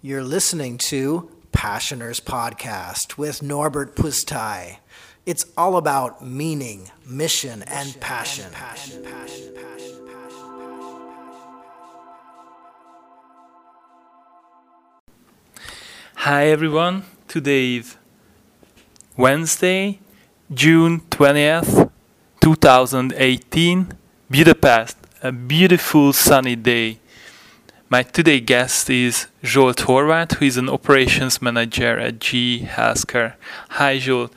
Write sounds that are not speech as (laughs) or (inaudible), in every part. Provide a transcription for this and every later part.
You're listening to Passioners Podcast with Norbert Pustai. It's all about meaning, mission, and passion. Hi everyone, today is Wednesday, June 20th, 2018, Budapest, a beautiful sunny day. My today guest is Zsolt Horváth, who is an operations manager at GE Healthcare. Hi Zsolt.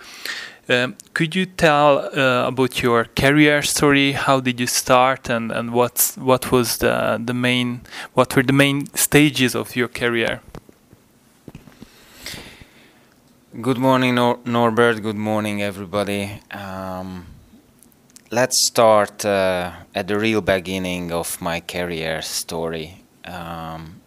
Um, could you tell uh, about your career story? How did you start, and and what's what was the the main what were the main stages of your career? Good morning, Nor- Norbert. Good morning, everybody. Um, let's start uh, at the real beginning of my career story. Um,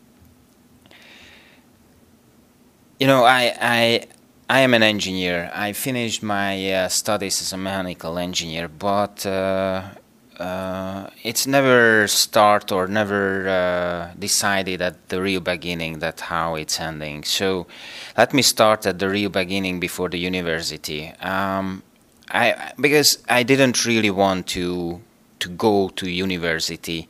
you know, I, I, I am an engineer. I finished my uh, studies as a mechanical engineer, but uh, uh, it's never start or never uh, decided at the real beginning that how it's ending. So let me start at the real beginning before the university. Um, I because I didn't really want to to go to university.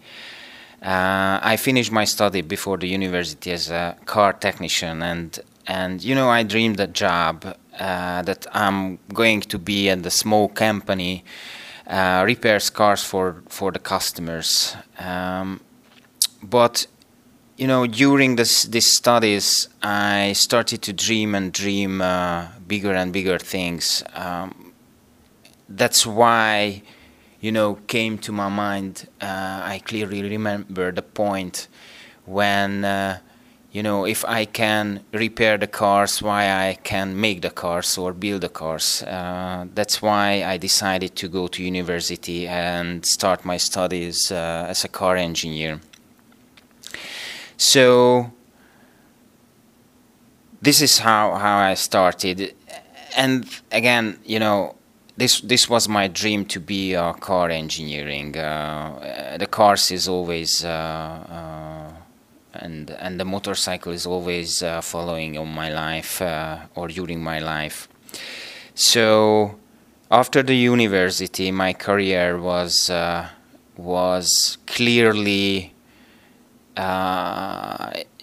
Uh, I finished my study before the university as a car technician, and and you know I dreamed a job uh, that I'm going to be at the small company uh, repairs cars for for the customers. Um, but you know during this these studies, I started to dream and dream uh, bigger and bigger things. Um, that's why you know, came to my mind. Uh, I clearly remember the point when, uh, you know, if I can repair the cars, why I can make the cars or build the cars. Uh, that's why I decided to go to university and start my studies uh, as a car engineer. So this is how, how I started. And again, you know, this this was my dream to be a car engineering. Uh, the cars is always uh, uh, and and the motorcycle is always uh, following on my life uh, or during my life. So after the university, my career was uh, was clearly.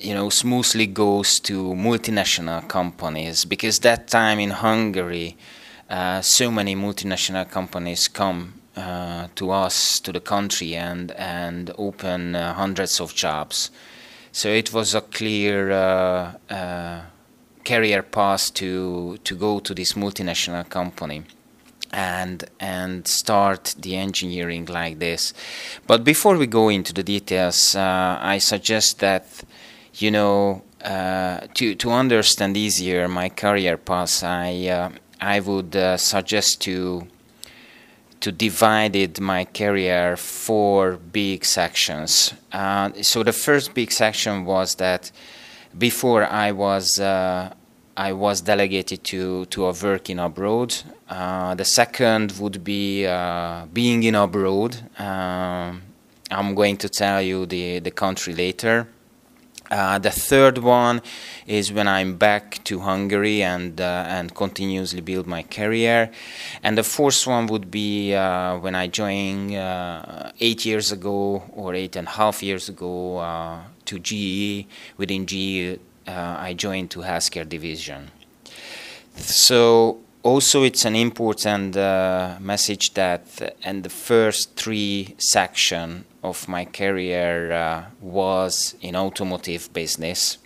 you know, smoothly goes to multinational companies because that time in Hungary, uh, so many multinational companies come uh, to us, to the country, and and open uh, hundreds of jobs. So it was a clear uh, uh, career path to to go to this multinational company and and start the engineering like this. But before we go into the details, I suggest that you know to to understand easier my career path, I I would uh, suggest to to divide my career four big sections. Uh, so the first big section was that before I was uh, I was delegated to to a work in abroad. Uh, the second would be uh, being in abroad. Um, I'm going to tell you the the country later. Uh, the third one is when I'm back to Hungary and uh, and continuously build my career, and the fourth one would be uh, when I joined uh, eight years ago or eight and a half years ago uh, to GE. Within GE, I joined to healthcare division. So also it's an important uh, message that in the first three section of my career uh, was in automotive business.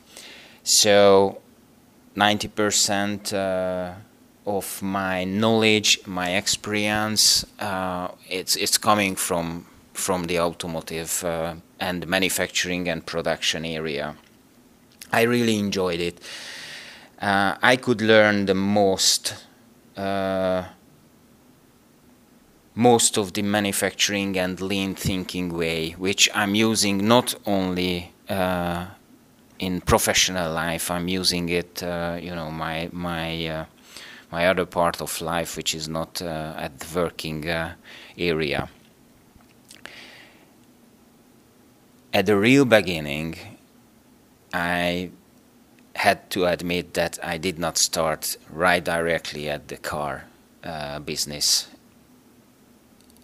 So 90% uh, of my knowledge my experience uh, it's it's coming from from the automotive uh, and manufacturing and production area. I really enjoyed it. Uh, i could learn the most uh, most of the manufacturing and lean thinking way, which I'm using not only uh, in professional life, I'm using it, uh, you know, my my uh, my other part of life, which is not uh, at the working uh, area. At the real beginning, I had to admit that I did not start right directly at the car uh, business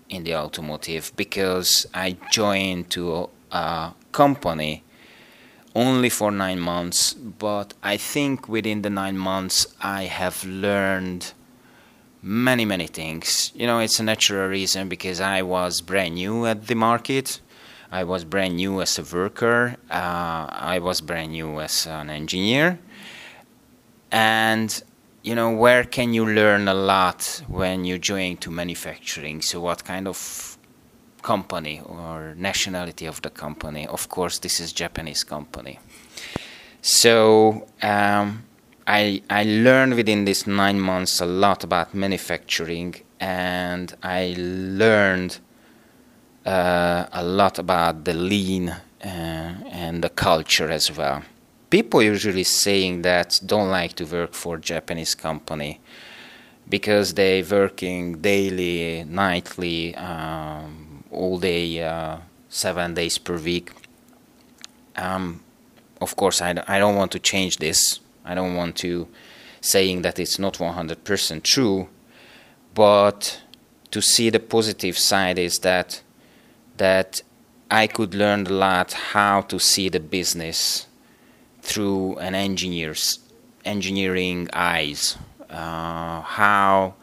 in the automotive because I joined to a company only for nine months, but I think within the nine months I have learned many, many things. You know, it's a natural reason because I was brand new at the market. I was brand new as a worker. Uh, I was brand new as an engineer. And, you know, where can you learn a lot when you're joining to manufacturing? So, what kind of company or nationality of the company? Of course, this is Japanese company. So, um, I, I learned within these nine months a lot about manufacturing and I learned uh, a lot about the lean uh, and the culture as well. People usually saying that don't like to work for Japanese company because they working daily, nightly, um, all day, uh, seven days per week. Um, of course, I, I don't want to change this I don't want to saying that it's not 100% true, but to see the positive side is that that I could learn a lot how to see the business through an engineer's engineering eyes, uh, how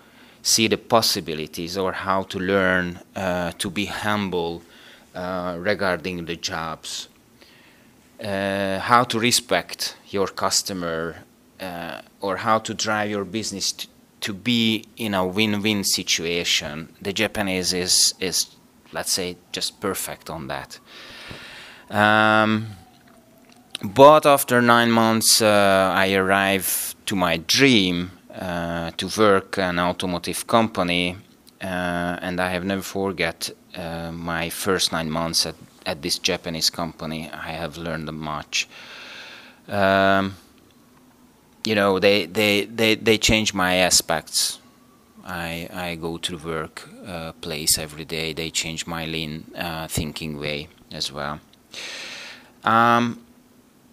see the possibilities or how to learn uh, to be humble uh, regarding the jobs uh, how to respect your customer uh, or how to drive your business to, be in a win-win situation. The Japanese is is let's say just perfect on that. Um, but after nine months, uh, I arrived to my dream uh, to work an automotive company, uh, and I have never forget uh, my first nine months at at this Japanese company, I have learned much. Um, you know, they, they, they, they change my aspects. I, I go to the work uh, place every day. They change my lean uh, thinking way as well. Um,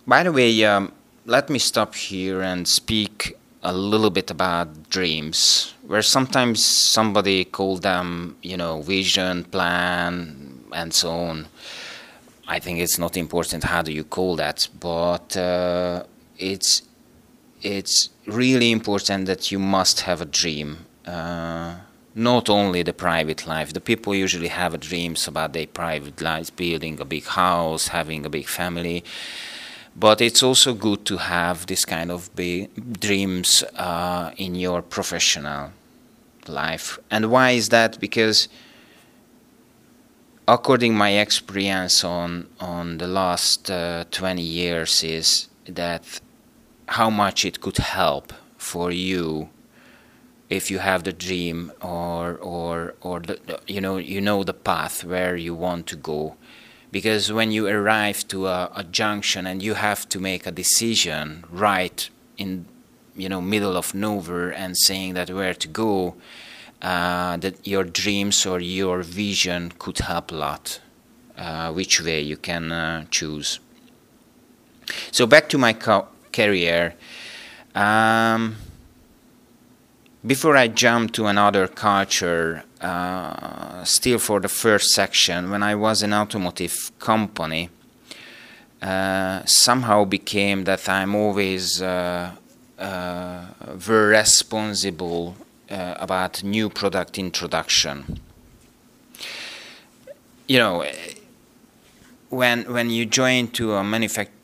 by the way, um, let me stop here and speak a little bit about dreams, where sometimes somebody call them, you know, vision, plan, and so on. I think it's not important how do you call that, but uh, it's it's really important that you must have a dream. Uh, not only the private life. The people usually have dreams about their private lives, building a big house, having a big family. But it's also good to have this kind of dreams uh, in your professional life. And why is that? Because according my experience on on the last uh, 20 years is that how much it could help for you if you have the dream or or or the, you know you know the path where you want to go because when you arrive to a, a junction and you have to make a decision right in you know middle of nowhere and saying that where to go uh, that your dreams or your vision could help a lot, uh, which way you can uh, choose. So back to my career. Um, before I jump to another culture, uh, still for the first section, when I was in automotive company, uh, somehow became that I'm always uh, very responsible uh, about new product introduction. You know, when when you join to a manufact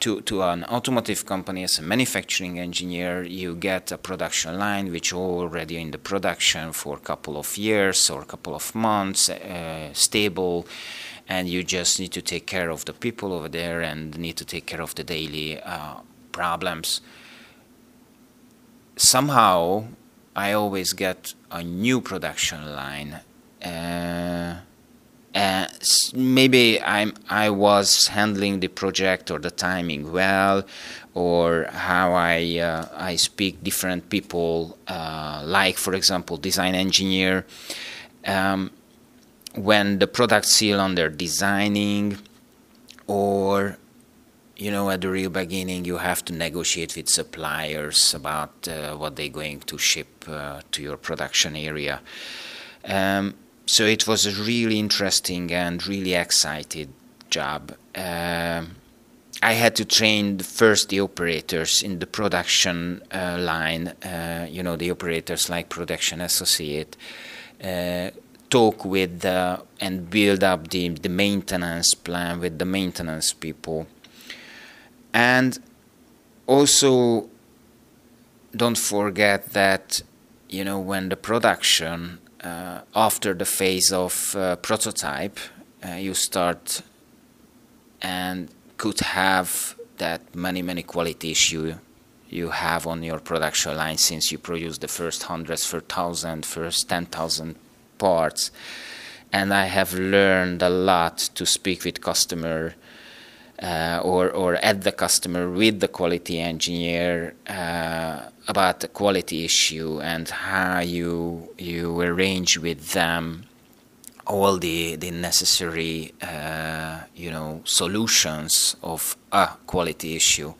to, to an automotive company as a manufacturing engineer, you get a production line which already in the production for a couple of years or a couple of months, uh, stable, and you just need to take care of the people over there and need to take care of the daily uh, problems. Somehow, I always get a new production line. Uh, uh, maybe I'm I was handling the project or the timing well, or how I uh, I speak different people, uh, like for example design engineer. Um, when the product still under designing, or you know, at the real beginning, you have to negotiate with suppliers about uh, what they're going to ship uh, to your production area. Um, so it was a really interesting and really excited job. Um, I had to train first the operators in the production uh, line, uh, you know, the operators like production associate, uh, talk with and build up the, the maintenance plan with the maintenance people and also, don't forget that you know when the production uh, after the phase of uh, prototype, uh, you start and could have that many many quality issue you have on your production line since you produce the first hundreds, first thousand, first ten thousand parts. And I have learned a lot to speak with customer uh, or or at the customer with the quality engineer uh, about the quality issue and how you you arrange with them all the the necessary uh, you know solutions of a quality issue.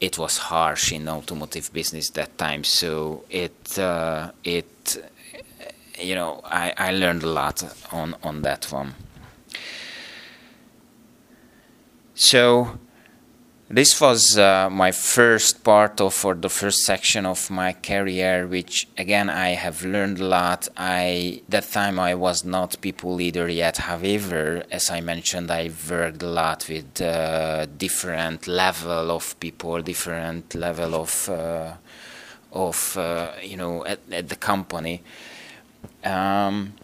It was harsh in automotive business that time, so it uh, it you know I, I learned a lot on on that one. So this was uh, my first part of or the first section of my career which again i have learned a lot. I that time i was not people leader yet. However as i mentioned i worked a lot with uh, different level of people different level of uh, of uh, you know at, at the company. Um,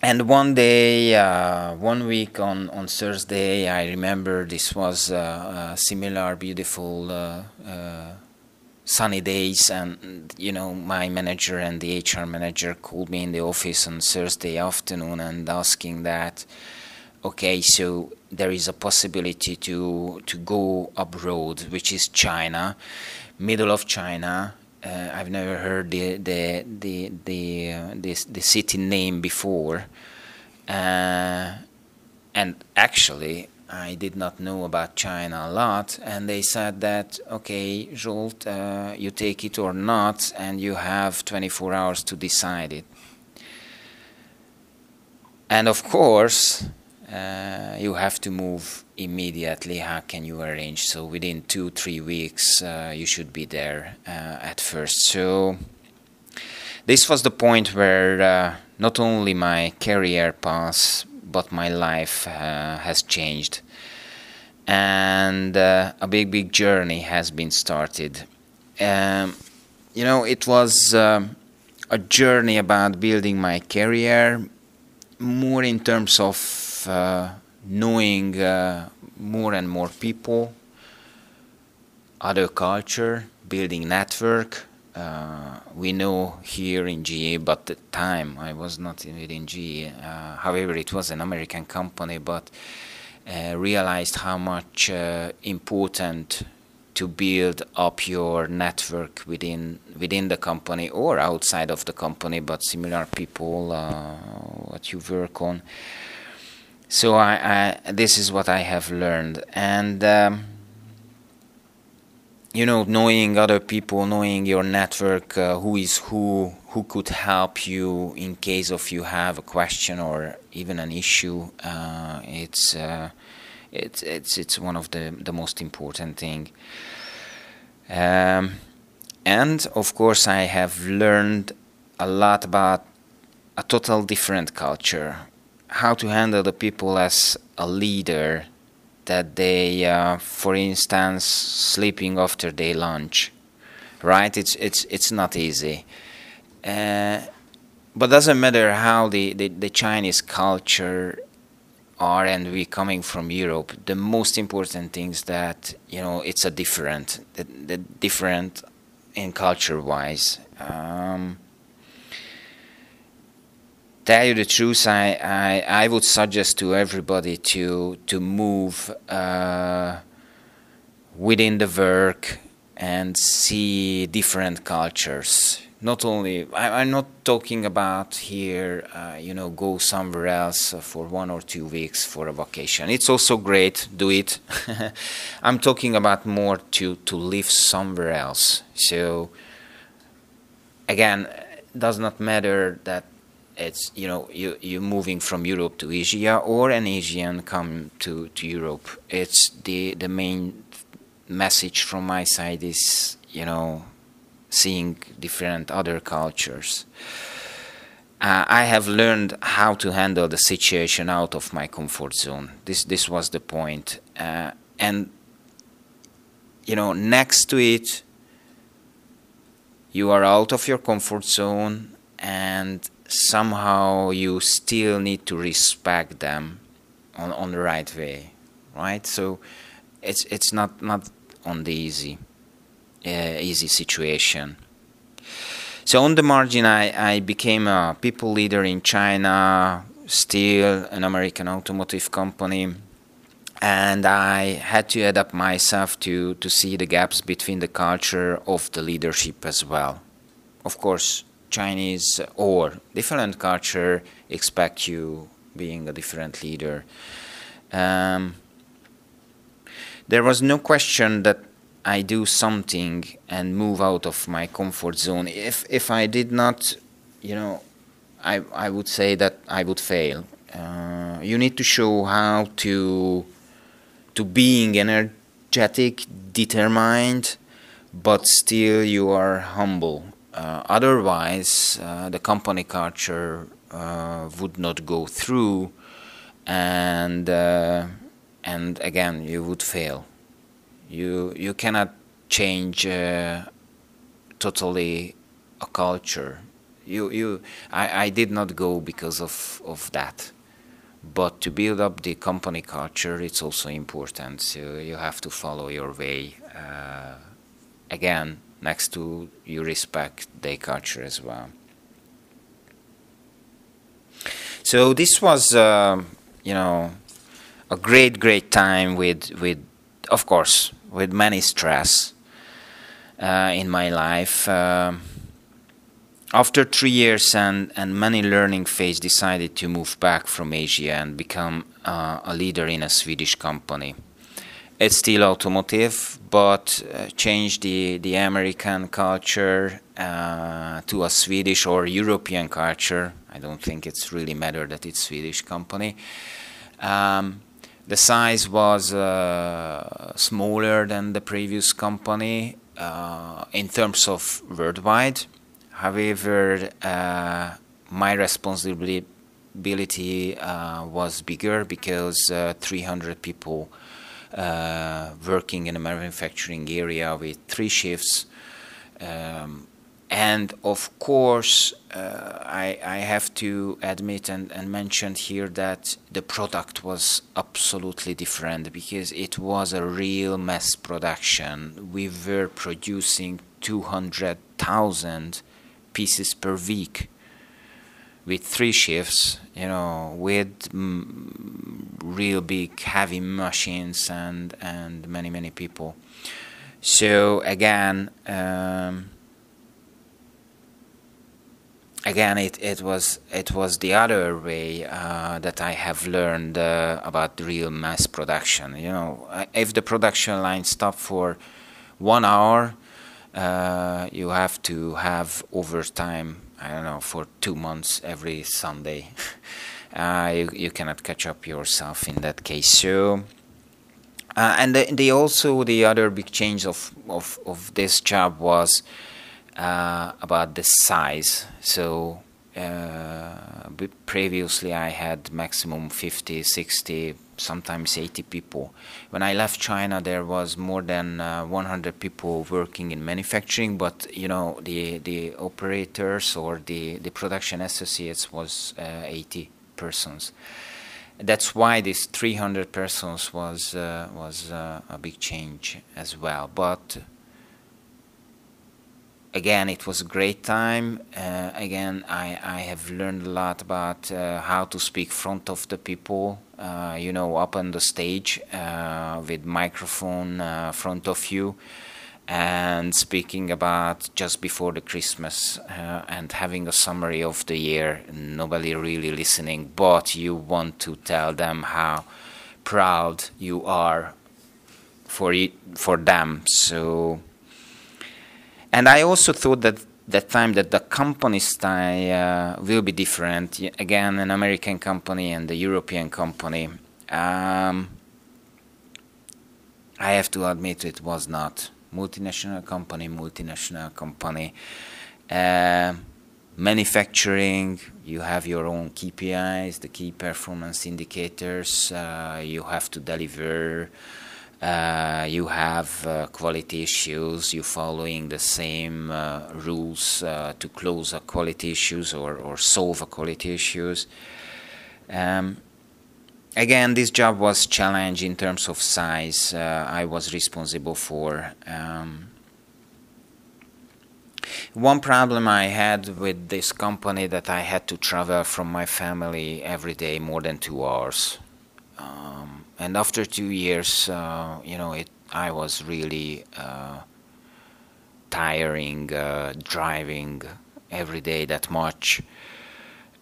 and one day, uh, one week on, on Thursday, I remember this was uh, similar beautiful uh, uh, sunny days, and you know my manager and the HR manager called me in the office on Thursday afternoon and asking that, okay, so there is a possibility to to go abroad, which is China, middle of China, uh, I've never heard the the the the uh, the, the, city name before, uh, and actually I did not know about China a lot. And they said that okay, Zsolt, uh, you take it or not, and you have 24 hours to decide it. And of course, uh, you have to move immediately. How can you arrange? So within two, three weeks, uh, you should be there uh, at first. So this was the point where uh, not only my career path, but my life uh, has changed. And uh, a big, big journey has been started. Um, you know, it was um, a journey about building my career more in terms of uh, knowing uh, more and more people, other culture, building network. Uh, we know here in GE, but the time I was not within GE. Uh, however, it was an American company, but uh, realized how much uh, important to build up your network within within the company or outside of the company, but similar people uh, what you work on so I, I, this is what I have learned, and um, you know, knowing other people, knowing your network, uh, who is who, who could help you in case of you have a question or even an issue. Uh, it's uh, it's it's it's one of the the most important thing. Um, and of course, I have learned a lot about a total different culture how to handle the people as a leader that they uh, for instance sleeping after their lunch right? It's it's it's not easy. Uh, but doesn't matter how the, the, the Chinese culture are and we coming from Europe the most important things that you know it's a different the, the different in culture wise um, tell you the truth, I, I, I would suggest to everybody to to move uh, within the work and see different cultures. Not only I, am not talking about here, uh, you know, go somewhere else for one or two weeks for a vacation. It's also great, do it. (laughs) I'm talking about more to to live somewhere else. So again, does not matter that it's you know you you're moving from Europe to Asia or an Asian come to to Europe. It's the the main message from my side is you know seeing different other cultures. Uh, I have learned how to handle the situation out of my comfort zone. This this was the point, uh, and you know next to it, you are out of your comfort zone, and somehow you still need to respect them on on the right way, right? So it's it's not not on the easy uh, easy situation. So on the margin, I, I became a people leader in China, still an American automotive company, and I had to adapt myself to to see the gaps between the culture of the leadership as well. Of course, Chinese or different culture expect you being a different leader. Um, there was no question that I do something and move out of my comfort zone. If if I did not, you know, I I would say that I would fail. Uh, you need to show how to to being energetic, determined, but still you are humble. Uh, otherwise, uh, the company culture uh, would not go through, and and again you would fail. You you cannot change totally a culture. You you I, I did not go because of of that. But to build up the company culture it's also important. So you have to follow your way uh, again next to you respect their culture as well so this was uh, you know a great great time with with of course with many stress uh, in my life. Uh, after three years and, and many learning phase, decided to move back from Asia and become uh, a leader in a Swedish company. It's still automotive, but uh, changed the, the American culture uh, to a Swedish or European culture. I don't think it's really matter that it's Swedish company. Um, the size was uh, smaller than the previous company uh, in terms of worldwide. However, uh, my responsibility uh, was bigger because uh, 300 people working in a manufacturing area with three shifts. Um, and of course, uh, I, I, have to admit and, and mention here that the product was absolutely different because it was a real mass production. We were producing 200,000 pieces per week with three shifts, you know, with mm, real big heavy machines and, and many, many people. So again, um, again, it, it was it was the other way uh, that I have learned uh, about real mass production. You know, if the production line stopped for one hour, uh, you have to have overtime. I don't know for two months every Sunday. (laughs) Uh, you, you cannot catch up yourself in that case. So. Uh, and the, the also the other big change of, of, of this job was uh, about the size. So previously I had maximum 50, 60, sometimes 80 people. When I left China, there was more than uh, 100 people working in manufacturing, but you know the the operators or the the production associates was uh, 80 persons. That's why this 300 persons was uh, was uh, a big change as well. But again, it was a great time. Uh, again, I, I have learned a lot about uh, how to speak front of the people, uh, you know, up on the stage uh, with microphone uh, front of you. and speaking about just before the Christmas uh, and having a summary of the year. Nobody really listening, but you want to tell them how proud you are for it, for them. So, and I also thought that that time that the company style uh, will be different. Again, an American company and the European company. Um, I have to admit it was not multinational company, multinational company. Uh, manufacturing, you have your own KPIs, the key performance indicators. Uh, you have to deliver. Uh, you have uh, quality issues. You're following the same uh, rules uh, to close a quality issues or, or solve a quality issues. Um, again, this job was challenged in terms of size. Uh, I was responsible for. Um, one problem I had with this company that I had to travel from my family every day more than two hours. Um, and after two years, uh, you know, it I was really uh, tiring uh, driving every day that much,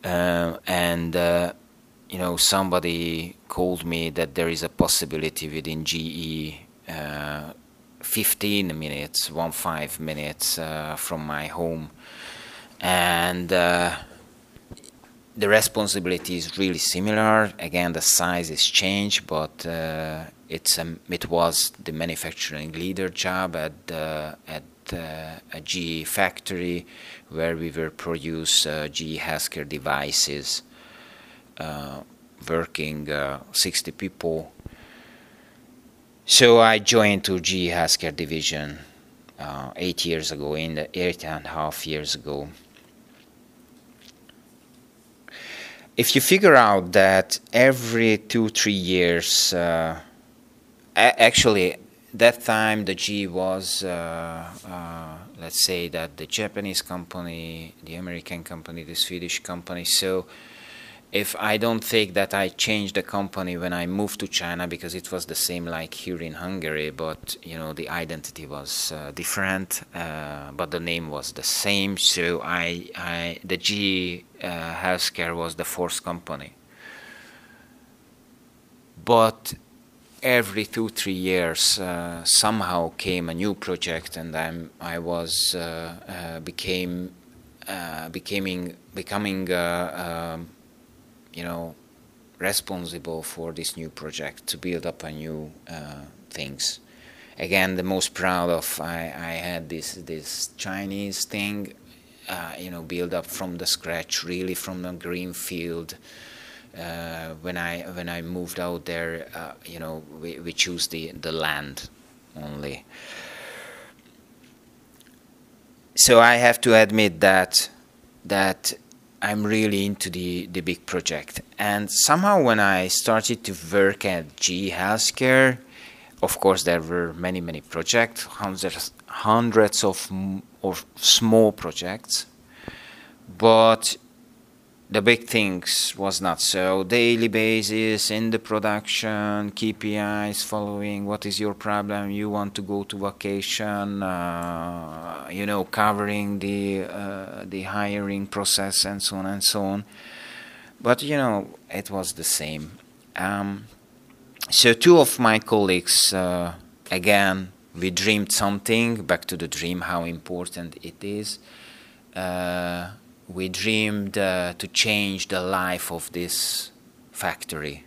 uh, and uh, you know, somebody called me that there is a possibility within GE, uh, 15 minutes, one five minutes uh, from my home, and the responsibility is really similar. Again, the size is changed, but uh, it's a, it was the manufacturing leader job at at uh, a GE factory where we will produce uh, GE healthcare devices uh, working uh, 60 people. So I joined to GE Healthcare Division uh, eight years ago, in the eight and a half years ago. If you figure out that every two, three years, uh, actually, that time the G was, uh, uh, let's say that the Japanese company, the American company, the Swedish company, so if I don't think that I changed the company when I moved to China because it was the same like here in Hungary, but you know the identity was uh, different, uh, but the name was the same. So I, I the GE uh, Healthcare was the fourth company, but every two three years uh, somehow came a new project, and I'm I was uh, uh, became becoming becoming um, you know, responsible for this new project to build up a new uh, things. Again, the most proud of I, I had this this Chinese thing, uh, you know, build up from the scratch, really from the green field. Uh, when I when I moved out there, uh, you know, we, we choose the the land only. So I have to admit that that I'm really into the, the big project. And somehow when I started to work at GE Healthcare, of course there were many, many projects, hundreds, hundreds of, of small projects. But the big things was not so. Daily basis in the production kpis following what is your problem? You want to go to vacation uh, you know covering the uh, the hiring process and so on and so on. But you know it was the same. Um, so two of my colleagues uh, again we dreamed something back to the dream how important it is. Uh, we dreamed uh, to change the life of this factory,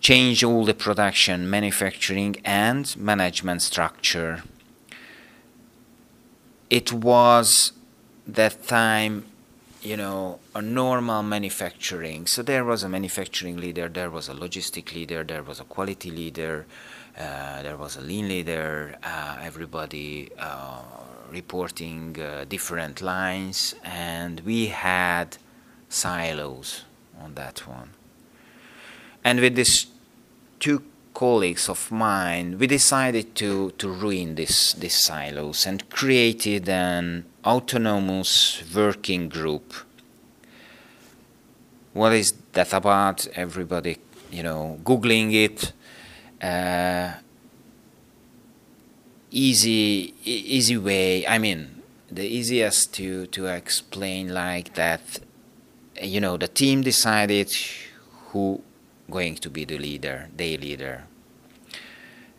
change all the production, manufacturing, and management structure. It was that time, you know, a normal manufacturing. So there was a manufacturing leader, there was a logistic leader, there was a quality leader, uh, there was a lean leader. Uh, everybody uh, reporting uh, different lines, and we had silos on that one. And with these two colleagues of mine, we decided to, to ruin this, silos and created an autonomous working group. What is that about? Everybody, you know, Googling it. Uh, easy easy way. I mean, the easiest to to explain like that. You know, the team decided who going to be the leader, their leader.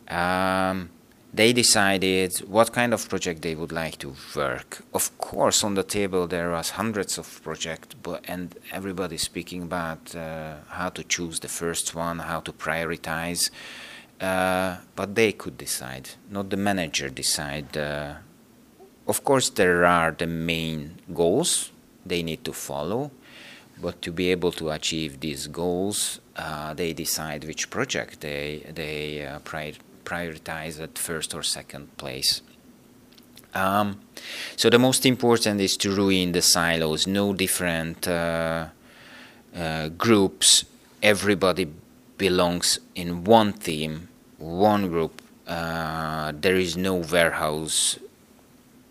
Um, they decided what kind of project they would like to work. Of course, on the table there was hundreds of projects, but and everybody speaking about uh, how to choose the first one, how to prioritize. Uh, but they could decide, not the manager decide. Uh, of course, there are the main goals they need to follow, but to be able to achieve these goals, uh, they decide which project they they uh, prioritize prioritize at first or second place. Um, so the most important is to ruin the silos. No different uh, groups. Everybody belongs in one team, one group. Uh, there is no warehouse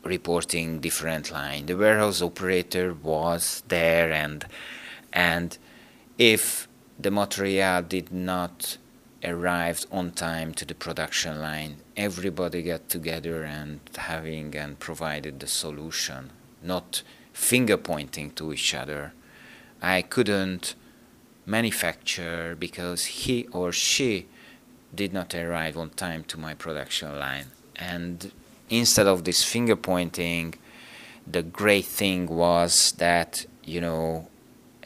reporting different line. The warehouse operator was there, and and if the material did not arrived on time to the production line. Everybody got together and having and provided the solution, not finger pointing to each other. I couldn't manufacture because he or she did not arrive on time to my production line. And instead of this finger pointing, the great thing was that, you know,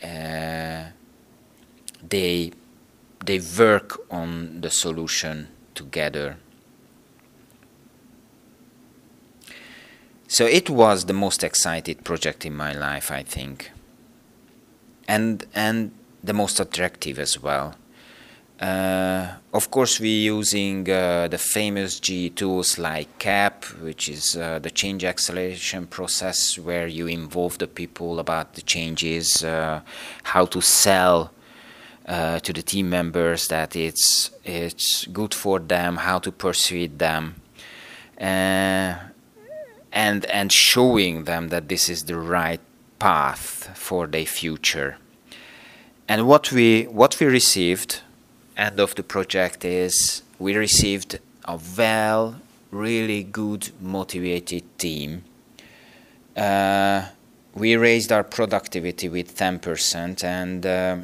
uh, they they work on the solution together. So it was the most excited project in my life, I think, and and the most attractive as well. Uh, of course, we're using uh, the famous GE tools like CAP, which is uh, the change acceleration process, where you involve the people about the changes, uh, how to sell uh, to the team members that it's it's good for them, how to persuade them, and and showing them that this is the right path for their future. And what we what we received end of the project is we received a well, really good, motivated team. Uh, we raised our productivity with 10% and uh,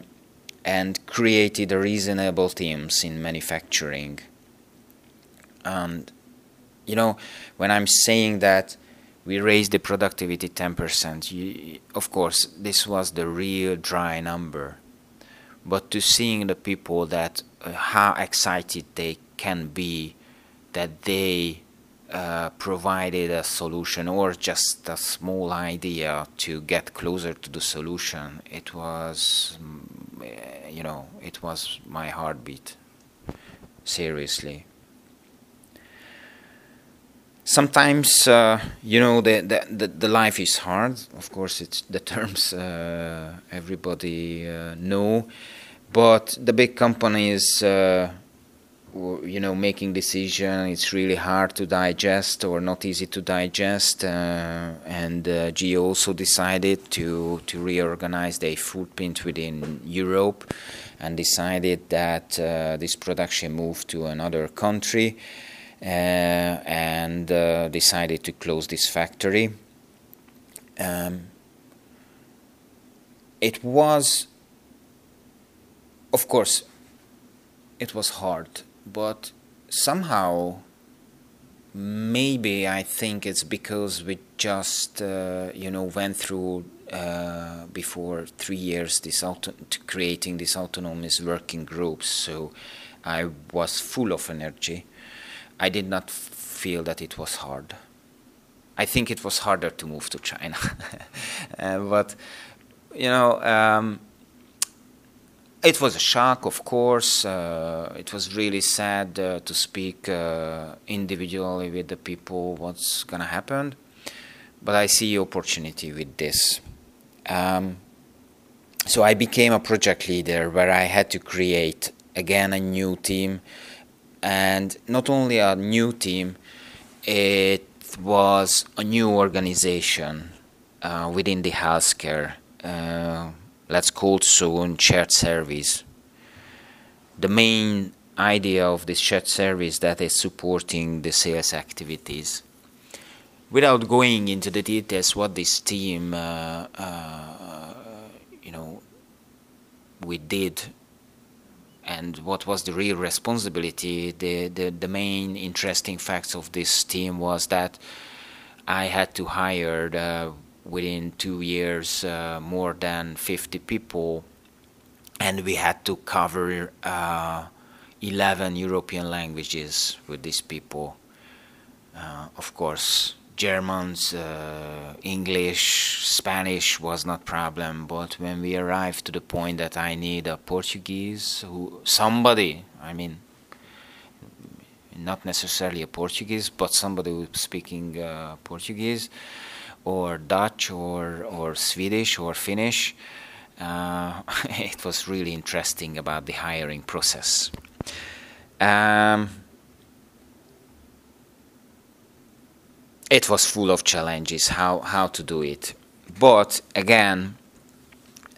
and created reasonable teams in manufacturing. And you know, when I'm saying that we raised the productivity 10%, you, of course, this was the real dry number. But to seeing the people that uh, how excited they can be that they uh, provided a solution or just a small idea to get closer to the solution, it was uh, you know, it was my heartbeat. Seriously. Sometimes, uh, you know, the, the, the, the, life is hard. Of course, it's (laughs) the terms uh, everybody uh, know. But the big companies uh, you know making decision it's really hard to digest or not easy to digest uh, and uh, also decided to to reorganize their footprint within Europe and decided that uh, this production moved to another country and uh, decided to close this factory um, it was of course it was hard but somehow maybe I think it's because we just uh, you know went through uh, before three years this auto- creating these autonomous working groups. So I was full of energy. I did not feel that it was hard. I think it was harder to move to China, (laughs) uh, but you know. Um, it was a shock, of course. Uh, it was really sad uh, to speak uh, individually with the people what's gonna happen, but I see opportunity with this. Um, so I became a project leader where I had to create again a new team, and not only a new team, it was a new organization uh, within the healthcare uh, let's call it so shared service. The main idea of this shared service that is supporting the sales activities. Without going into the details, what this team, uh, uh, you know, we did and what was the real responsibility, the, the, the main interesting facts of this team was that I had to hire uh, within two years uh, more than 50 people, and we had to cover uh, 11 European languages with these people. Uh, of course, Germans, uh, English, Spanish was not problem, but when we arrived to the point that I need a Portuguese, who somebody, I mean, not necessarily a Portuguese, but somebody who's speaking uh, Portuguese, or Dutch, or or Swedish, or Finnish. Uh, (laughs) it was really interesting about the hiring process. Um, it was full of challenges how how to do it. But again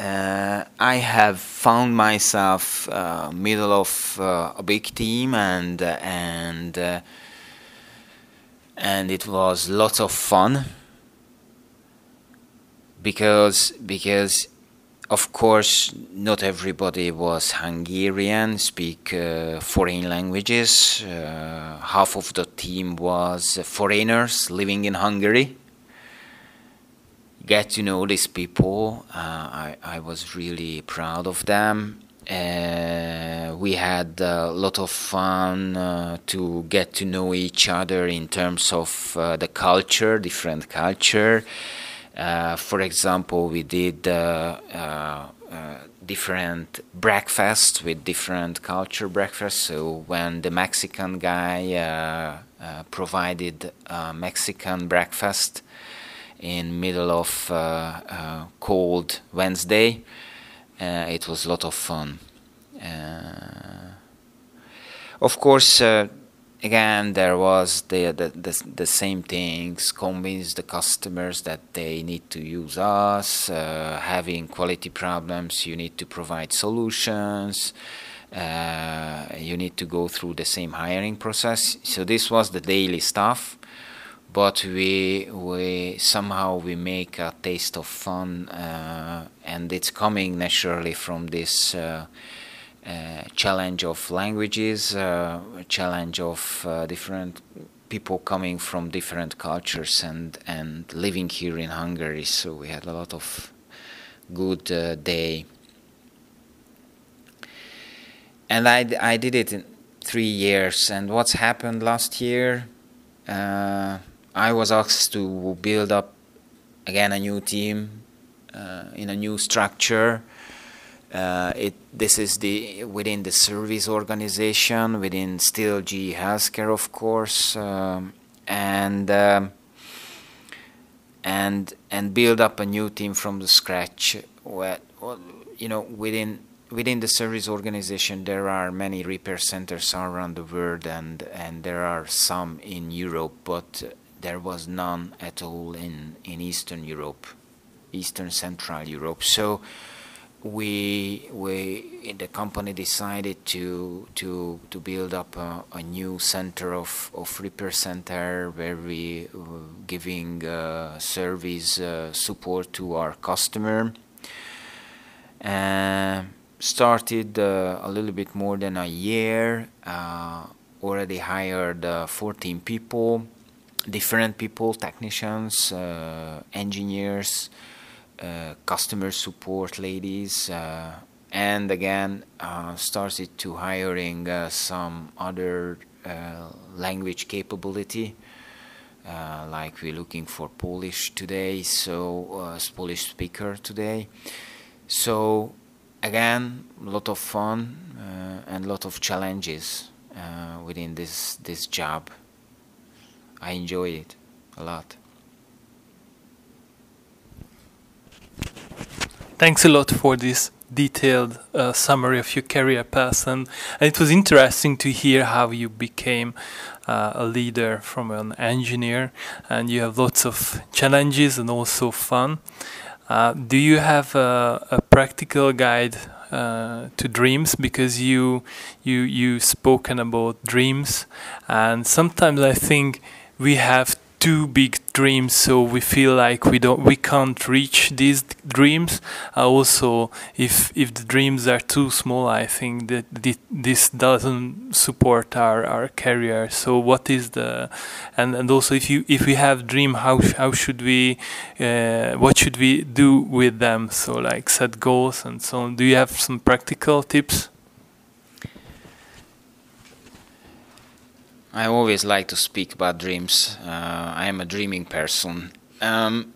uh, I have found myself uh, middle of uh, a big team and and uh, and it was lots of fun because because of course, not everybody was Hungarian, speak uh, foreign languages. Uh, half of the team was foreigners living in Hungary. Get to know these people. Uh, I, I was really proud of them. Uh, we had a lot of fun uh, to get to know each other in terms of uh, the culture, different culture. Uh, for example, we did uh, uh, uh different breakfasts with different culture breakfasts. So when the Mexican guy uh, uh, provided Mexican breakfast in middle of cold Wednesday, it was a lot of fun. of course, again there was the, the, the, the, same things convince the customers that they need to use us uh, having quality problems you need to provide solutions uh, you need to go through the same hiring process. So this was the daily stuff but we we somehow we make a taste of fun uh, and it's coming naturally from this uh, uh, challenge of languages, uh, challenge of uh, different people coming from different cultures and and living here in Hungary. So we had a lot of good uh, day, and I I did it in three years. And what's happened last year? Uh, I was asked to build up again a new team in a new structure uh, it this is the within the service organization within still GE Healthcare, of course, um, and um, and and build up a new team from the scratch. What you know within within the service organization there are many repair centers around the world and and there are some in Europe but there was none at all in in Eastern Europe Eastern Central Europe so we we the company decided to to to build up a, a new center of of repair center where we uh, giving uh, service uh, support to our customer. Uh, started uh, a little bit more than a year uh, already hired 14 people different people technicians engineers customer support ladies uh, and again uh, started to hiring some other language capability like we're looking for Polish today so as Polish speaker today. So again a lot of fun uh, and a lot of challenges uh, within this this job. I enjoy it a lot Thanks a lot for this detailed uh, summary of your career path, and, and, it was interesting to hear how you became uh, a leader from an engineer, and you have lots of challenges and also fun. Uh, do you have a, a practical guide uh, to dreams because you you you spoken about dreams, and sometimes I think we have too big dreams so we feel like we don't we can't reach these dreams. Uh, also if if the dreams are too small i think that this doesn't support our our career. So what is the and and also if you if we have dream how how should we uh, what should we do with them? So like set goals and so on. Do you have some practical tips I always like to speak about dreams. Uh, I am a dreaming person. Um,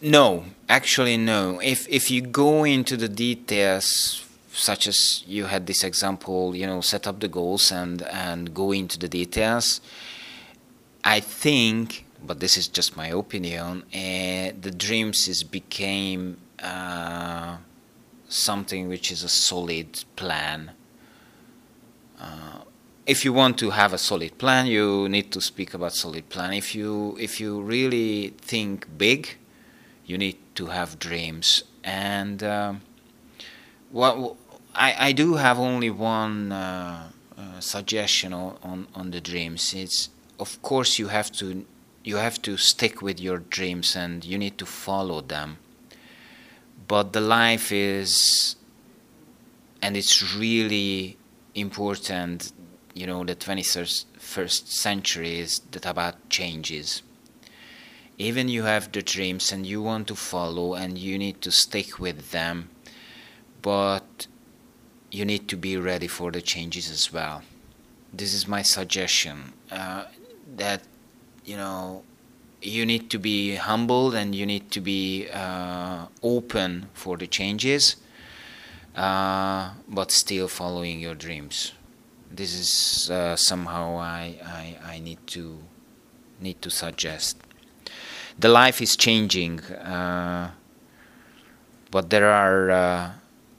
no, actually, no. If if you go into the details, such as you had this example, you know, set up the goals and and go into the details. I think, but this is just my opinion. Uh, the dreams is became uh, something which is a solid plan. Uh, if you want to have a solid plan, you need to speak about solid plan. If you if you really think big, you need to have dreams. And uh, well, I I do have only one uh, uh, suggestion on on the dreams. It's of course you have to you have to stick with your dreams and you need to follow them. But the life is, and it's really important you know the 21st century is that about changes. Even you have the dreams and you want to follow and you need to stick with them but you need to be ready for the changes as well. This is my suggestion uh, that you know you need to be humble and you need to be uh, open for the changes uh, but still following your dreams this is uh, somehow I, I, I need to need to suggest. The life is changing, uh, but there are uh,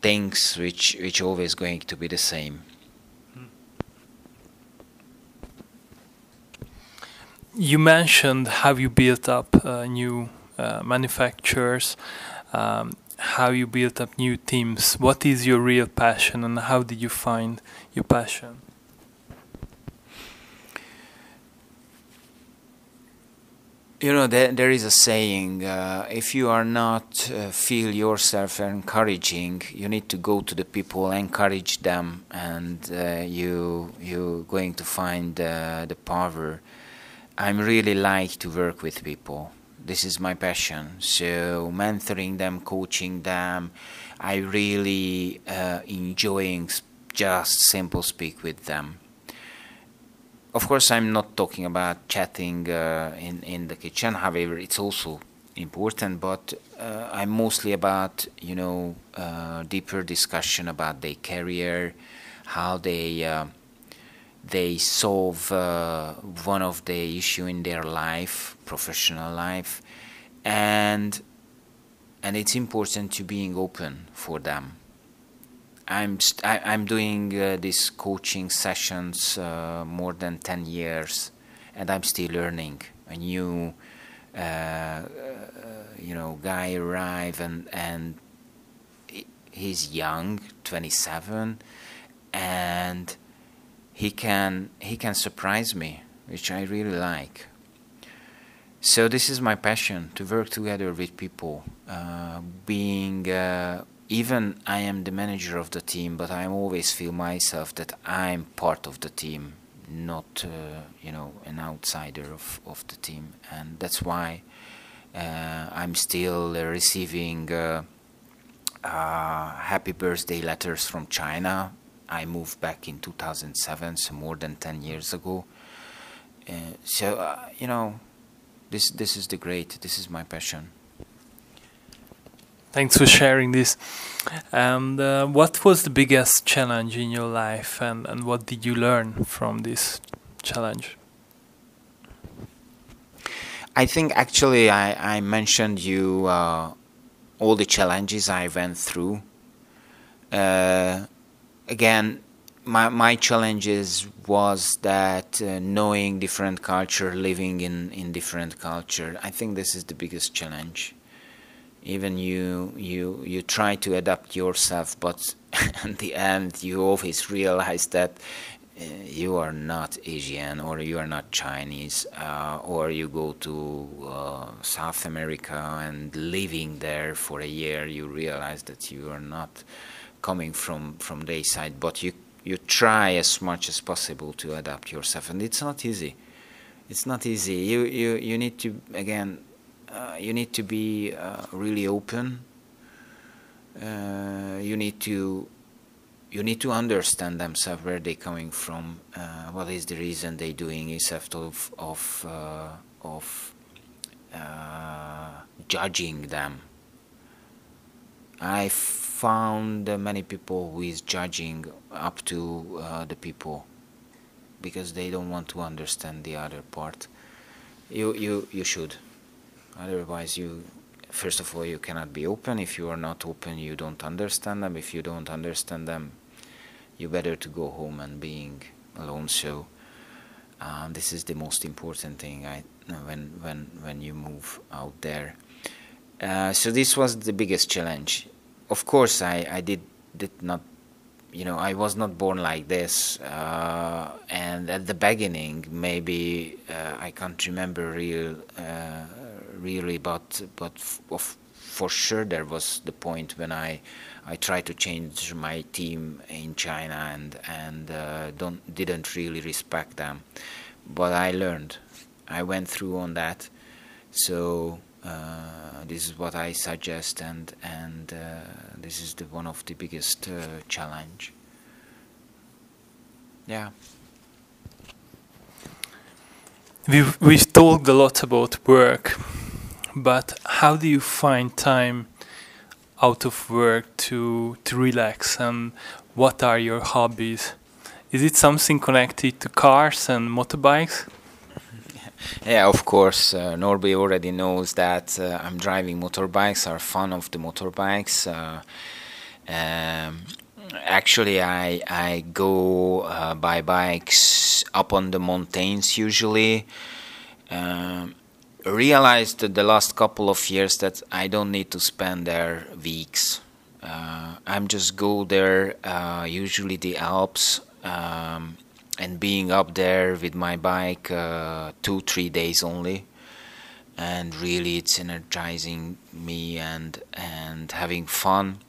things which which always going to be the same. You mentioned how you built up uh, new uh, manufacturers. Um, how you built up new teams. What is your real passion, and how did you find your passion? You know, there, there is a saying: uh, if you are not uh, feel yourself encouraging, you need to go to the people, encourage them, and uh, you you going to find uh, the power. I'm really like to work with people this is my passion. So mentoring them, coaching them, I really uh, enjoying just simple speak with them. Of course, I'm not talking about chatting uh, in in the kitchen. However, it's also important, but uh, I'm mostly about you know uh, deeper discussion about their career, how they uh, they solve uh, one of the issue in their life, professional life, and and it's important to being open for them. I'm st- I, am doing uh, these coaching sessions uh, more than ten years, and I'm still learning. A new, uh, uh you know, guy arrive and and he's young, 27, and he can he can surprise me, which I really like. So this is my passion to work together with people. Uh, being uh, even I am the manager of the team, but I always feel myself that I'm part of the team, not uh, you know an outsider of, of the team, and that's why uh, I'm still receiving uh, uh, happy birthday letters from China I moved back in 2007, so more than 10 years ago. Uh, so uh, you know, this this is the great. This is my passion. Thanks for sharing this. And uh, what was the biggest challenge in your life, and, and what did you learn from this challenge? I think actually I, I mentioned you uh, all the challenges I went through. Uh, again, my my challenges was that uh, knowing different culture, living in in different culture. I think this is the biggest challenge even you you you try to adapt yourself but (laughs) in the end you always realize that uh, you are not Asian or you are not Chinese uh, or you go to uh, South America and living there for a year you realize that you are not coming from from their side. But you you try as much as possible to adapt yourself and it's not easy. It's not easy. You you you need to again uh, you need to be uh, really open. Uh, you need to you need to understand themselves where they're coming from. Uh, what is the reason they're doing instead of of uh, of judging them. I found many people who is judging up to the people because they don't want to understand the other part. You you you should. Otherwise, you first of all you cannot be open. If you are not open, you don't understand them. If you don't understand them, you better to go home and being alone. So um, this is the most important thing. I when when when you move out there. Uh, so this was the biggest challenge. Of course, I I did did not you know, I was not born like this, uh, and at the beginning, maybe uh, I can't remember real, uh, really, but but f- for sure there was the point when I I tried to change my team in China and and uh, don't didn't really respect them, but I learned. I went through on that, so uh, this is what I suggest, and and uh, this is the one of the biggest uh, challenge. Yeah. We've we've talked a lot about work but how do you find time out of work to to relax? And what are your hobbies? Is it something connected to cars and motorbikes? (laughs) Yeah of course. Uh, norby already knows that uh, i'm driving motorbikes are fun of the motorbikes. Uh, um, actually i i go uh, by bikes up on the mountains usually. Um, realized the last couple of years that I don't need to spend there weeks. Uh, I'm just go there, uh, usually the Alps, um, and being up there with my bike uh, two three days only, and really it's energizing me and and having fun.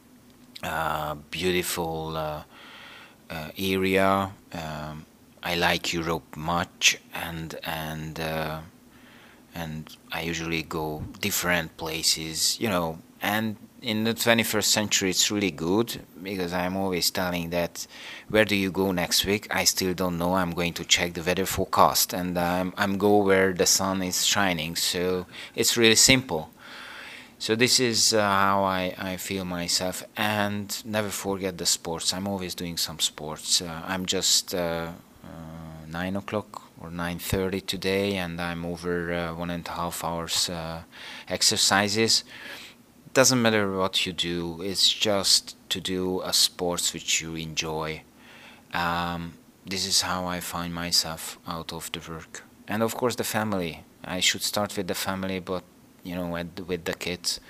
Uh, beautiful uh, uh, area. Um, I like Europe much, and and and I usually go different places, you know. And in the 21st century, it's really good because I'm always telling that where do you go next week? I still don't know. I'm going to check the weather forecast, and I'm I'm go where the sun is shining. So it's really simple. So this is uh, how I, I feel myself, and never forget the sports. I'm always doing some sports. Uh, I'm just uh, uh nine o'clock or 9.30 today and I'm over uh, one and a half hours uh, exercises. Doesn't matter what you do, it's just to do a sports which you enjoy. Um, this is how I find myself out of the work. And of course the family. I should start with the family, but you know, with, with the kids,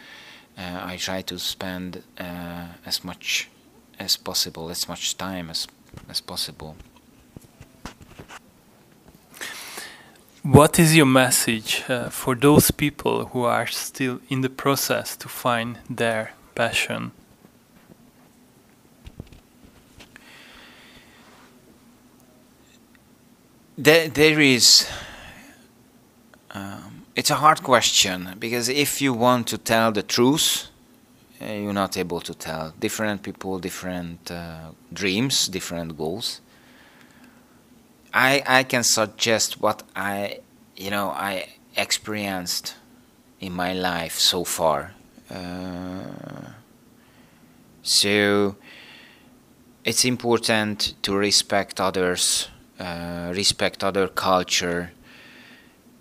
uh, I try to spend uh, as much as possible, as much time as as possible. What is your message uh, for those people who are still in the process to find their passion? There, there is. Um, it's a hard question because if you want to tell the truth, uh, you're not able to tell. Different people, different uh, dreams, different goals. I I can suggest what I you know I experienced in my life so far. Uh, so it's important to respect others, uh, respect other culture,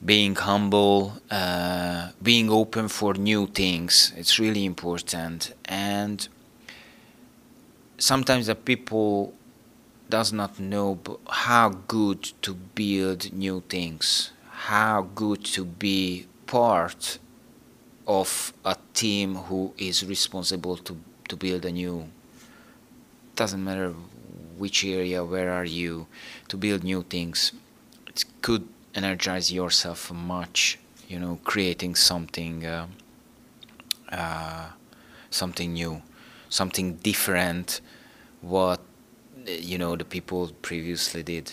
being humble, uh, being open for new things. It's really important, and sometimes the people does not know how good to build new things, how good to be part of a team who is responsible to to build a new doesn't matter which area where are you to build new things. It could energize yourself much you know creating something uh, uh, something new something different what you know the people previously did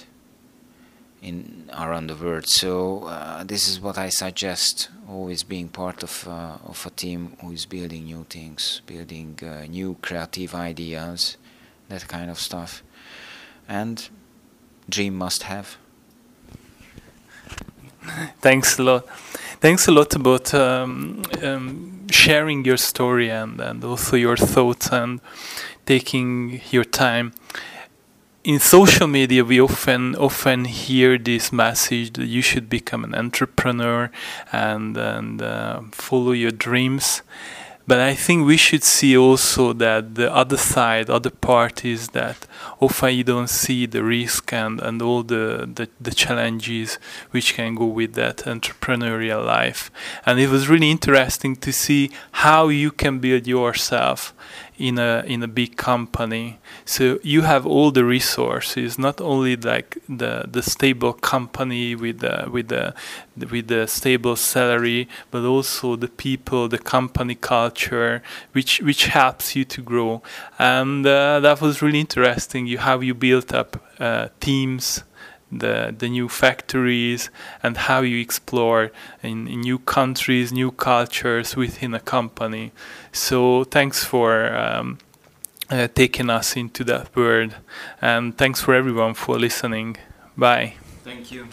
in around the world. So uh, this is what I suggest: always being part of uh, of a team who is building new things, building uh, new creative ideas, that kind of stuff, and dream must have. (laughs) Thanks a lot. Thanks a lot about um, um, sharing your story and, and also your thoughts and taking your time in social media we often often hear this message that you should become an entrepreneur and and uh, follow your dreams but I think we should see also that the other side, other part is that often you don't see the risk and, and all the, the, the challenges which can go with that entrepreneurial life. And it was really interesting to see how you can build yourself in a in a big company. So you have all the resources, not only like the the stable company with the with the with the stable salary, but also the people, the company culture, which which helps you to grow. And uh, that was really interesting. You how you built up uh, teams the the new factories and how you explore in, in, new countries, new cultures within a company. So thanks for um, uh, taking us into that world, and thanks for everyone for listening. Bye. Thank you.